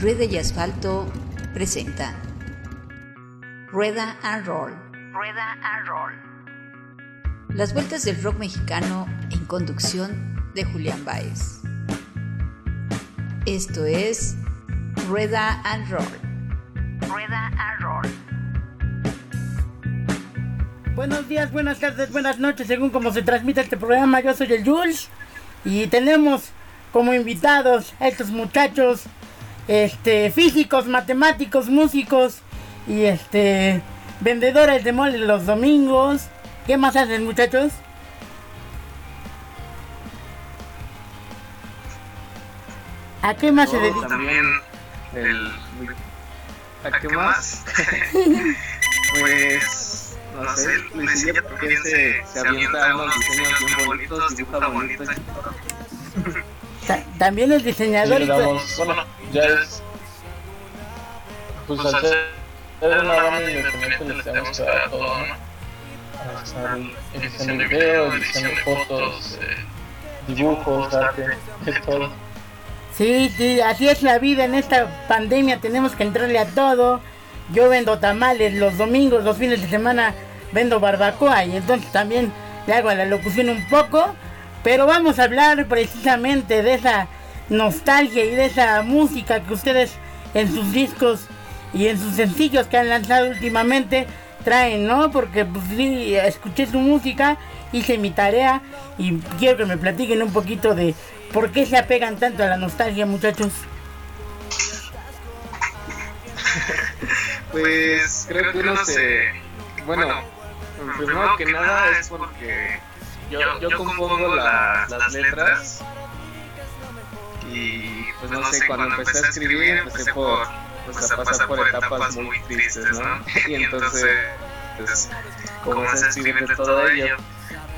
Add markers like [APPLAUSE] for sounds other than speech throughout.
Rueda y Asfalto presenta Rueda and Roll. Rueda and Roll. Las vueltas del rock mexicano en conducción de Julián Baez. Esto es Rueda and Roll. Rueda and Roll. Buenos días, buenas tardes, buenas noches, según como se transmite este programa. Yo soy el Jules y tenemos como invitados a estos muchachos este, físicos, matemáticos, músicos y este, vendedores de mole los domingos. ¿Qué más hacen muchachos? ¿A qué más se dedican? También el... ¿A qué más? [LAUGHS] pues... No sé, Luisillo porque se, se avienta unos diseños bien bonitos, dibuja bonitos. Ta- También el diseñador le damos, bueno, ya es. Pues al ser una banda independiente damos a todo, ¿no? Edición de video, edición de fotos, eh, dibujos, arte, es todo. Sí, sí, así es la vida en esta pandemia, tenemos que entrarle a todo. Yo vendo tamales los domingos, los fines de semana vendo barbacoa y entonces también le hago a la locución un poco. Pero vamos a hablar precisamente de esa nostalgia y de esa música que ustedes en sus discos y en sus sencillos que han lanzado últimamente traen, ¿no? Porque pues sí, escuché su música, hice mi tarea y quiero que me platiquen un poquito de por qué se apegan tanto a la nostalgia, muchachos. [LAUGHS] Pues creo que uno se... Bueno, primero que nada es porque yo, yo compongo la- las letras. y pues no sé, cuando empecé a escribir empecé por pues, a pasar por etapas muy tristes, ¿no? [LAUGHS] Y entonces, pues, comencé a escribir de todo ello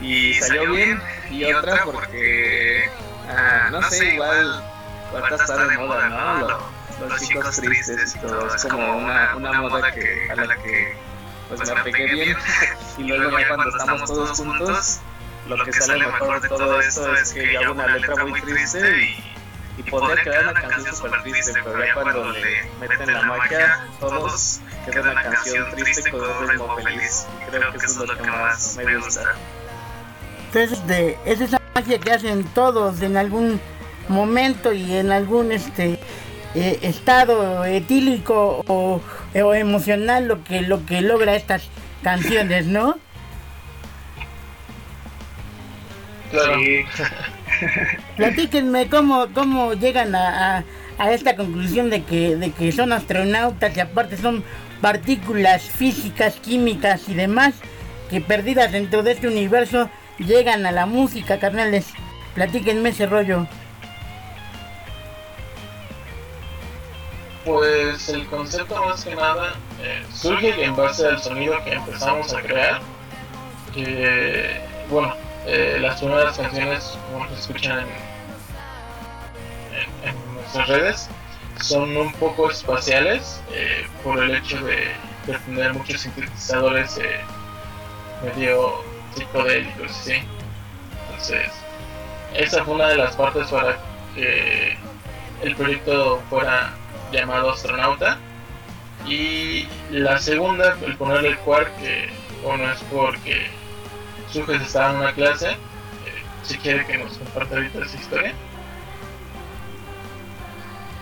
y salió bien y otra porque, ah, no sé, igual ahorita está de moda, ¿no? Lo- los chicos tristes y todo, es como una, una moda que, a la que pues me apegué bien. [LAUGHS] y luego ya [LAUGHS] cuando estamos todos juntos lo que sale mejor de todo esto es que yo hago una letra muy triste y, y podría quedar una canción súper triste, pero ya cuando le meten la magia, todos queda una canción triste con un ritmo feliz. Y creo que eso es lo que más me gusta. Entonces, de, es esa magia que hacen todos en algún momento y en algún este eh, estado etílico o, o emocional lo que lo que logra estas canciones, ¿no? Claro. Sí, [LAUGHS] Platíquenme cómo, cómo llegan a, a- a esta conclusión de que, de que son astronautas y aparte son partículas físicas, químicas y demás que perdidas dentro de este universo llegan a la música, carnales. Platíquenme ese rollo. Pues el concepto más que nada eh, surge en base al sonido que empezamos a crear. Que, bueno, eh, las primeras canciones, como se escuchan en, nuestras redes, son un poco espaciales eh, por el hecho de, de tener muchos sintetizadores eh, medio psicodélicos, ¿sí? Entonces, esa fue una de las partes para que el proyecto fuera llamado astronauta y la segunda el ponerle el quark que bueno es porque Sujes estaba en una clase eh, si quiere que nos comparta ahorita esa historia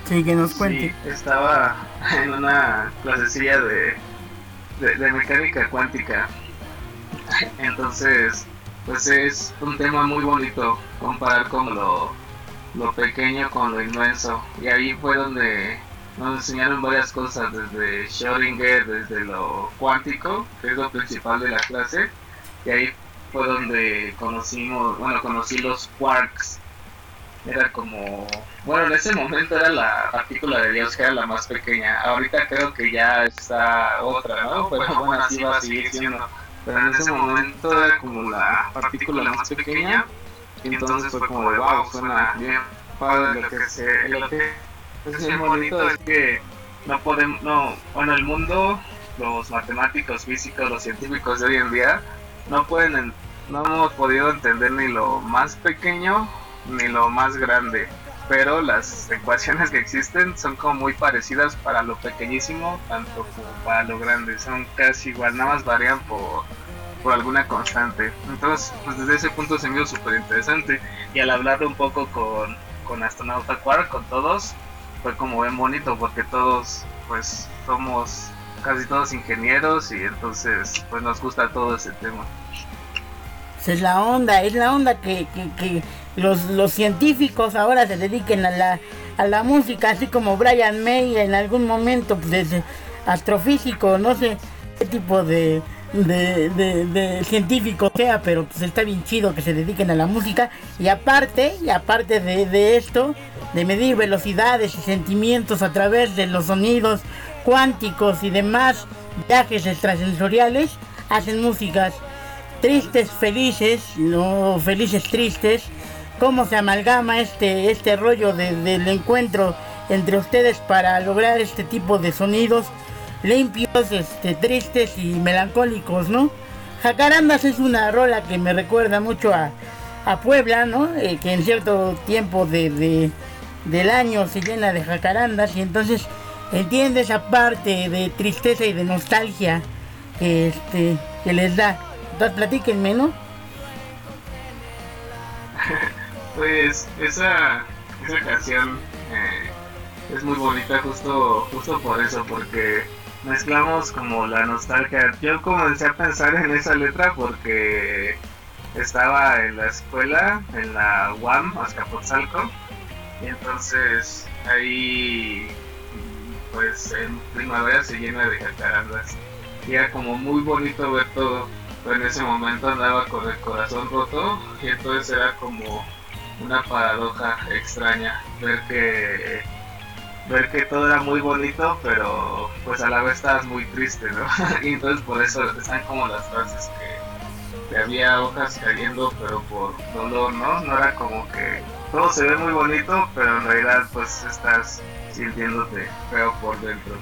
Sí, que nos cuente. Sí, estaba en una clasecilla de, de, de mecánica cuántica. Entonces, pues es un tema muy bonito comparar con lo, lo pequeño con lo inmenso. Y ahí fue donde nos enseñaron varias cosas, desde Schrödinger, desde lo cuántico, que es lo principal de la clase. Y ahí fue donde conocimos, bueno, conocí los quarks. Era como, bueno, en ese momento era la partícula de Dios que era la más pequeña. Ahorita creo que ya está otra, ¿no? Pero bueno, así va a seguir siendo. Pero en ese momento era como la partícula más pequeña. Y entonces fue como wow, suena bien padre lo que se... Lo que es bien bonito es que no podemos, no, bueno, el mundo, los matemáticos, físicos, los científicos de hoy en día, no pueden, en- no hemos podido entender ni lo más pequeño ni lo más grande. pero las ecuaciones que existen son como muy parecidas para lo pequeñísimo, tanto como para lo grande, son casi igual, nada más varían por, por alguna constante. Entonces, pues desde ese punto se me hizo súper interesante y al hablarlo un poco con, con Astronauta Quark, con todos, fue como bien bonito porque todos pues somos casi todos ingenieros y entonces pues nos gusta todo ese tema. Es la onda, es la onda que, que, los, los, científicos ahora se dediquen a la, a la música, así como Brian May en algún momento, pues, astrofísico, no sé qué tipo de, de, de, científico sea, pero pues está bien chido que se dediquen a la música. Y aparte, y aparte de, de esto, de medir velocidades y sentimientos a través de los sonidos cuánticos y demás viajes extrasensoriales, hacen músicas tristes, felices, no felices, tristes. Cómo se amalgama este, este rollo del encuentro entre ustedes para lograr este tipo de sonidos limpios, este, tristes y melancólicos, ¿no? Jacarandas es una rola que me recuerda mucho a, Puebla, ¿no? Eh, que en cierto tiempo de, del año se llena de jacarandas y entonces entiende esa parte de tristeza y de nostalgia que, este, que les da. Platíquenme, ¿no? [LAUGHS] pues esa, esa canción eh, es muy bonita justo, justo por eso, porque mezclamos como la nostalgia. Yo comencé a pensar en esa letra porque estaba en la escuela, en la UAM, Azcapotzalco, y entonces ahí, pues en primavera se llena de jacarandas. Era como muy bonito ver todo. Pero en ese momento andaba con el corazón roto y entonces era como una paradoja extraña ver que ver que todo era muy bonito, pero pues a la vez estabas muy triste, ¿no? [LAUGHS] y entonces por eso están como las frases que, había hojas cayendo, pero por dolor, ¿no? No era como que todo se ve muy bonito, pero en realidad pues estás sintiéndote feo por dentro.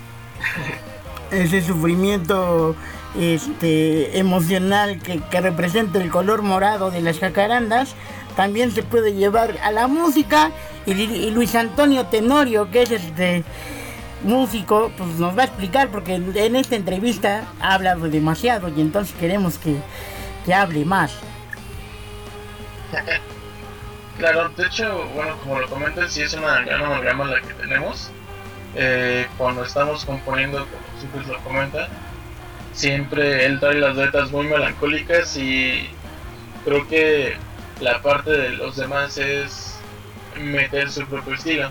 [LAUGHS] Ese sufrimiento este emocional que, que representa el color morado de las jacarandas también se puede llevar a la música y, Luis Antonio Tenorio, que es este músico, pues nos va a explicar porque en, esta entrevista ha hablado demasiado y entonces queremos que, hable más. [LAUGHS] Claro, de hecho, bueno, como lo comentas, sí es una gran amalgama la que tenemos. Eh, cuando estamos componiendo, como siempre lo comenta, siempre él trae las letras muy melancólicas y creo que la parte de los demás es meter su propio estilo.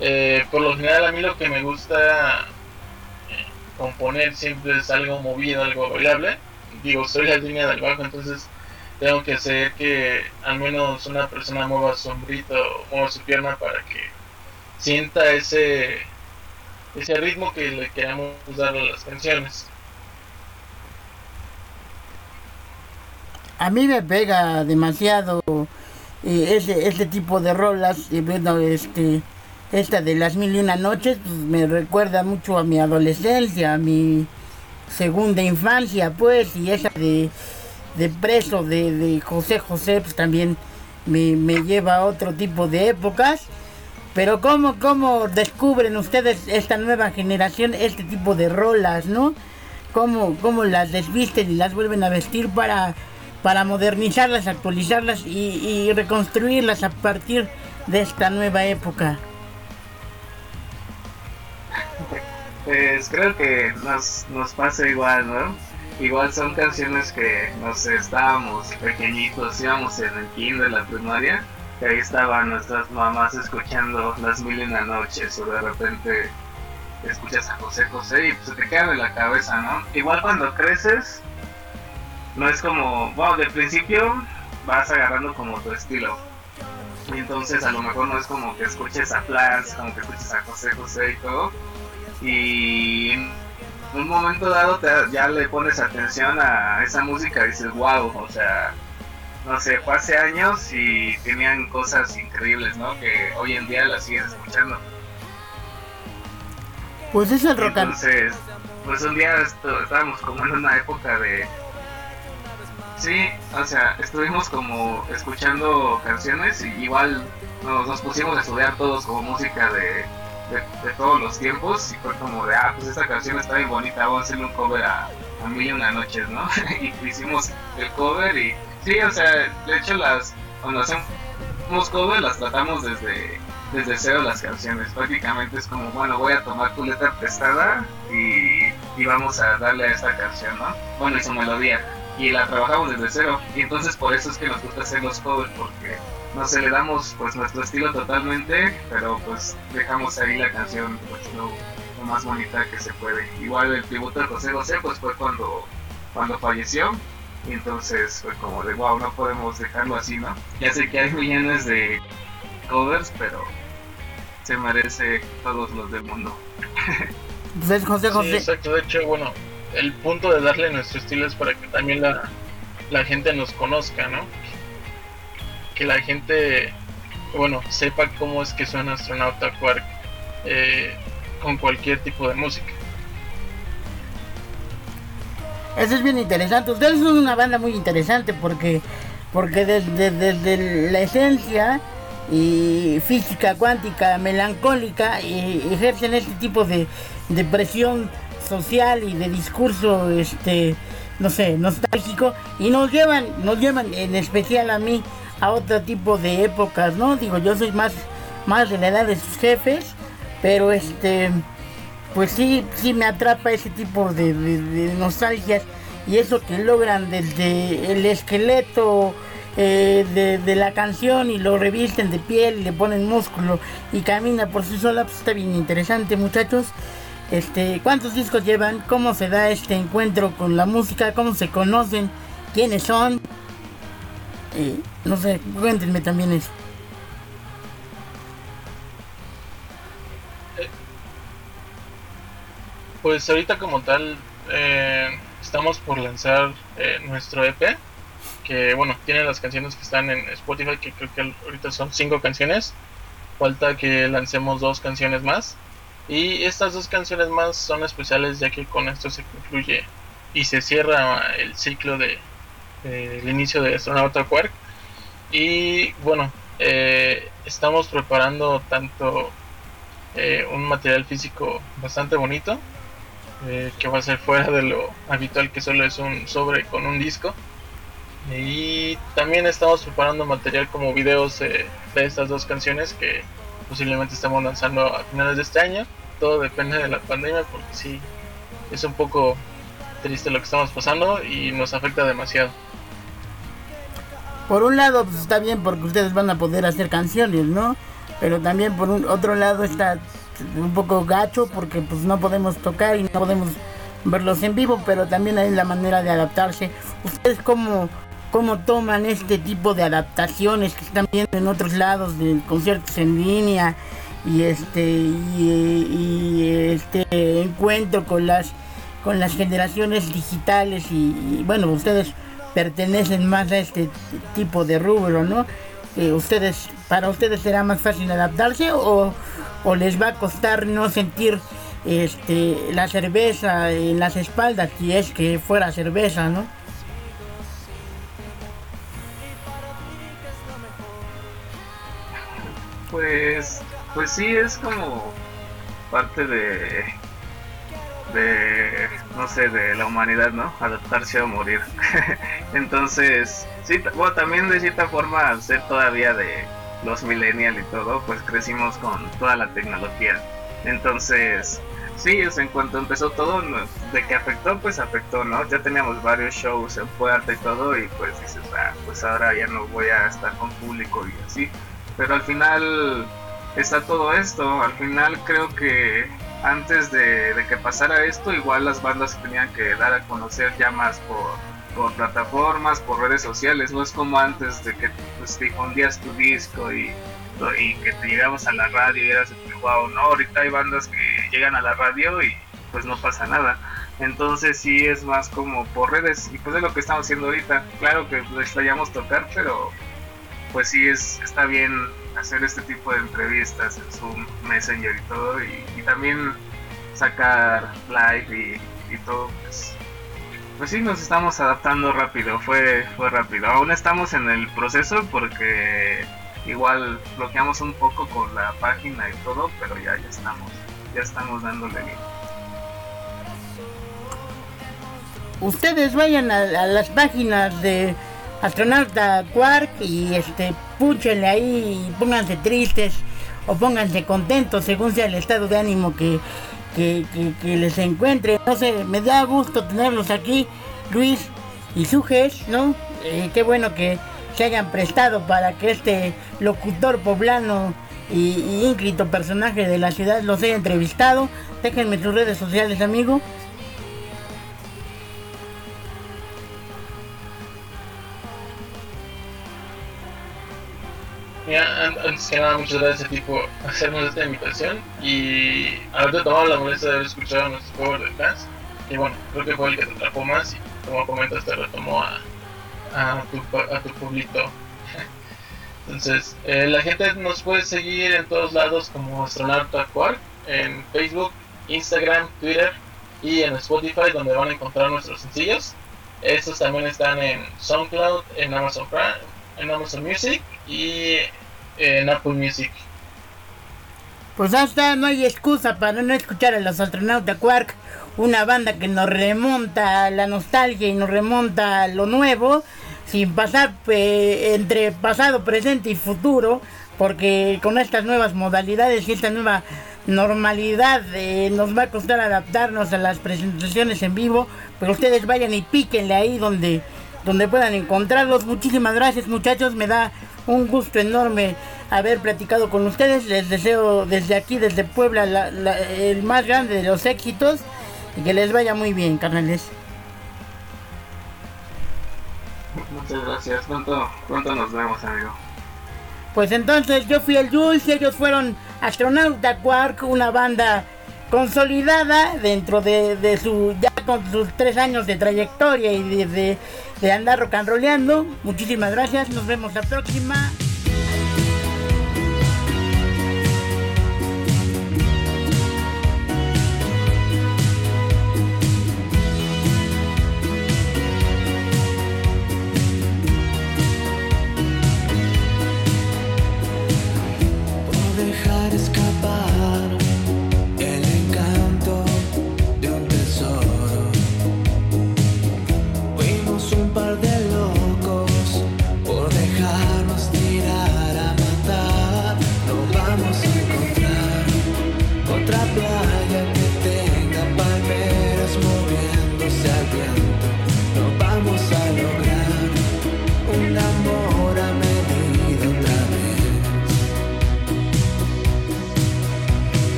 Eh, por lo general a mí lo que me gusta eh, componer siempre es algo movido, algo bailable. Digo, soy la línea del bajo, entonces tengo que hacer que al menos una persona mueva su hombrito, mueva su pierna para que sienta ese ese ritmo que le queramos dar a las canciones. A mí me pega demasiado eh, ese, este tipo de rolas. y bueno, este, esta de las mil y una noches pues, me recuerda mucho a mi adolescencia, a mi segunda infancia, pues, y esa de, de preso de, de José José, pues también me, me lleva a otro tipo de épocas. Pero ¿cómo, ¿cómo descubren ustedes esta nueva generación este tipo de rolas, no? ¿Cómo, ¿Cómo las desvisten y las vuelven a vestir para para modernizarlas, actualizarlas y, reconstruirlas a partir de esta nueva época? Pues creo que nos, nos pasa igual, ¿no? Igual son canciones que, no sé, estábamos pequeñitos, íbamos en el kinder, la primaria, y ahí estaban nuestras mamás escuchando las mil y una noches, o de repente escuchas a José José y pues se te queda en la cabeza, ¿no? Igual cuando creces, no es como, wow, de principio vas agarrando como tu estilo. Y entonces a lo mejor no es como que escuches a Plans, como que escuches a José José y todo. Y en un momento dado te, ya le pones atención a esa música y dices, wow, o sea, no sé, fue hace años y tenían cosas increíbles, ¿no? Que hoy en día las sigues escuchando. Pues es el rock Entonces, pues un día estábamos como en una época de Sí, o sea, estuvimos como escuchando canciones y igual nos, nos pusimos a estudiar todos como música de, de, todos los tiempos y fue como de, ah, pues esta canción está bien bonita, vamos a hacerle un cover a, a Mil y Una Noches, ¿no? [LAUGHS] y hicimos el cover y sí, o sea, de hecho las, cuando hacemos cover las tratamos desde, desde cero las canciones, prácticamente es como, bueno, voy a tomar tu letra prestada y, y vamos a darle a esta canción, ¿no? Bueno, y su melodía y la trabajamos desde cero y entonces por eso es que nos gusta hacer los covers porque no sé, le damos pues nuestro estilo totalmente, pero pues dejamos ahí la canción pues lo, más bonita que se puede. Igual el tributo de José José pues fue cuando, cuando falleció y entonces fue como de wow, no podemos dejarlo así, ¿no? Ya sé que hay millones de covers, pero se merece todos los del mundo. Pues José José. Sí, exacto, de hecho, bueno, el punto de darle nuestro estilo es para que también la, la gente nos conozca, ¿no? que la gente, bueno, sepa cómo es que suena Astronauta Quark eh, con cualquier tipo de música. Eso es bien interesante. Ustedes son una banda muy interesante porque, porque desde, la esencia y física cuántica melancólica ejercen este tipo de, de presión social y de discurso este no sé nostálgico y nos llevan nos llevan en especial a mí a otro tipo de épocas, ¿no? Digo, yo soy más, más de la edad de sus jefes, pero este, pues sí, sí me atrapa ese tipo de, nostalgias y eso que logran desde el esqueleto eh, de, la canción y lo revisten de piel y le ponen músculo y camina por sí sola, pues está bien interesante, muchachos. Este, ¿cuántos discos llevan? ¿Cómo se da este encuentro con la música? ¿Cómo se conocen? ¿Quiénes son? Eh, no sé, cuéntenme también eso. Pues ahorita como tal eh, estamos por lanzar eh, nuestro EP, que bueno, tiene las canciones que están en Spotify, que creo que ahorita son cinco canciones. Falta que lancemos dos canciones más. Y estas dos canciones más son especiales ya que con esto se concluye y se cierra el ciclo de, el inicio de Astronauta Quark. Y bueno, eh, estamos preparando tanto eh, un material físico bastante bonito, eh, que va a ser fuera de lo habitual que solo es un sobre con un disco. Y también estamos preparando material como videos de estas dos canciones que posiblemente estamos lanzando a finales de este año. Todo depende de la pandemia porque sí, es un poco triste lo que estamos pasando y nos afecta demasiado por un lado pues está bien porque ustedes van a poder hacer canciones, ¿no? Pero también por un otro lado está un poco gacho porque pues no podemos tocar y no podemos verlos en vivo, pero también hay la manera de adaptarse. ¿Ustedes cómo, cómo toman este tipo de adaptaciones que están viendo en otros lados de conciertos en línea y este y, este encuentro con las con las generaciones digitales y bueno, ustedes pertenecen más a este tipo de rubro, ¿no? Eh, ustedes, para ustedes será más fácil adaptarse o, o, les va a costar no sentir este la cerveza en las espaldas si es que fuera cerveza, ¿no? Pues, pues sí es como parte de de, no sé, de la humanidad, ¿no? Adaptarse o morir. [LAUGHS] Entonces, sí, bueno, también de cierta forma, ser todavía de los millennials y todo, pues crecimos con toda la tecnología. Entonces, sí, en cuanto empezó todo, de que afectó, pues afectó, ¿no? Ya teníamos varios shows en puerta y todo, y pues dices, ah, pues ahora ya no voy a estar con público y así. Pero al final está todo esto, al final creo que antes de, que pasara esto, igual las bandas tenían que dar a conocer ya más por, por plataformas, por redes sociales, no es como antes de que pues, difundías tu disco y, y que te llegabas a la radio y eras wow, no, ahorita hay bandas que llegan a la radio y pues no pasa nada. Entonces sí es más como por redes y pues es lo que estamos haciendo ahorita. Claro que les vayamos tocar, pero pues sí es está bien hacer este tipo de entrevistas en Zoom, Messenger y todo, y, también sacar live y, todo, pues pues sí, nos estamos adaptando rápido, fue, fue rápido. Aún estamos en el proceso porque igual bloqueamos un poco con la página y todo, pero ya, ya estamos, ya estamos dándole bien. Ustedes vayan a, las páginas de Astronauta Quark y este púchenle ahí y pónganse tristes o pónganse contentos según sea el estado de ánimo que, que, les encuentre. No sé, me da gusto tenerlos aquí, Luis y Sujes, ¿no? Eh, qué bueno que se hayan prestado para que este locutor poblano y, y ínclito personaje de la ciudad los haya entrevistado. Déjenme sus redes sociales, amigo. Antes que nada, muchas gracias a ti por hacernos esta invitación y haberte tomado la molestia de haber escuchado nuestro juego de fans. Y bueno, creo que fue el que te atrapó más y como comentas te retomó a, a, tu, a tu público. [LAUGHS] Entonces, eh, la gente nos puede seguir en todos lados como Astronauta Quark, en Facebook, Instagram, Twitter y en Spotify donde van a encontrar nuestros sencillos. Estos también están en SoundCloud, en Amazon Prime, en Amazon Music y en Apple Music. Pues hasta no hay excusa para no escuchar a los astronautas Quark, una banda que nos remonta a la nostalgia y nos remonta a lo nuevo, sin pasar entre pasado, presente y futuro, porque con estas nuevas modalidades y esta nueva normalidad eh, nos va a costar adaptarnos a las presentaciones en vivo, pero ustedes vayan y píquenle ahí donde donde puedan encontrarlos. Muchísimas gracias muchachos, me da un gusto enorme haber platicado con ustedes. Les deseo desde aquí, desde Puebla, el más grande de los éxitos y que les vaya muy bien, carnales. Muchas gracias, pronto, pronto nos vemos, amigo. Pues entonces yo fui el Jules y ellos fueron Astronauta Quark, una banda consolidada dentro de, su ya con sus tres años de trayectoria y de, de andar rock and rollando. Muchísimas gracias, nos vemos la próxima.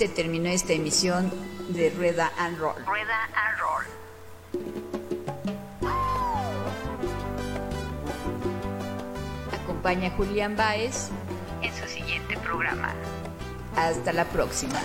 Se terminó esta emisión de Rueda and Roll. Rueda and Roll. Acompaña a Julián Baez en su siguiente programa. Hasta la próxima.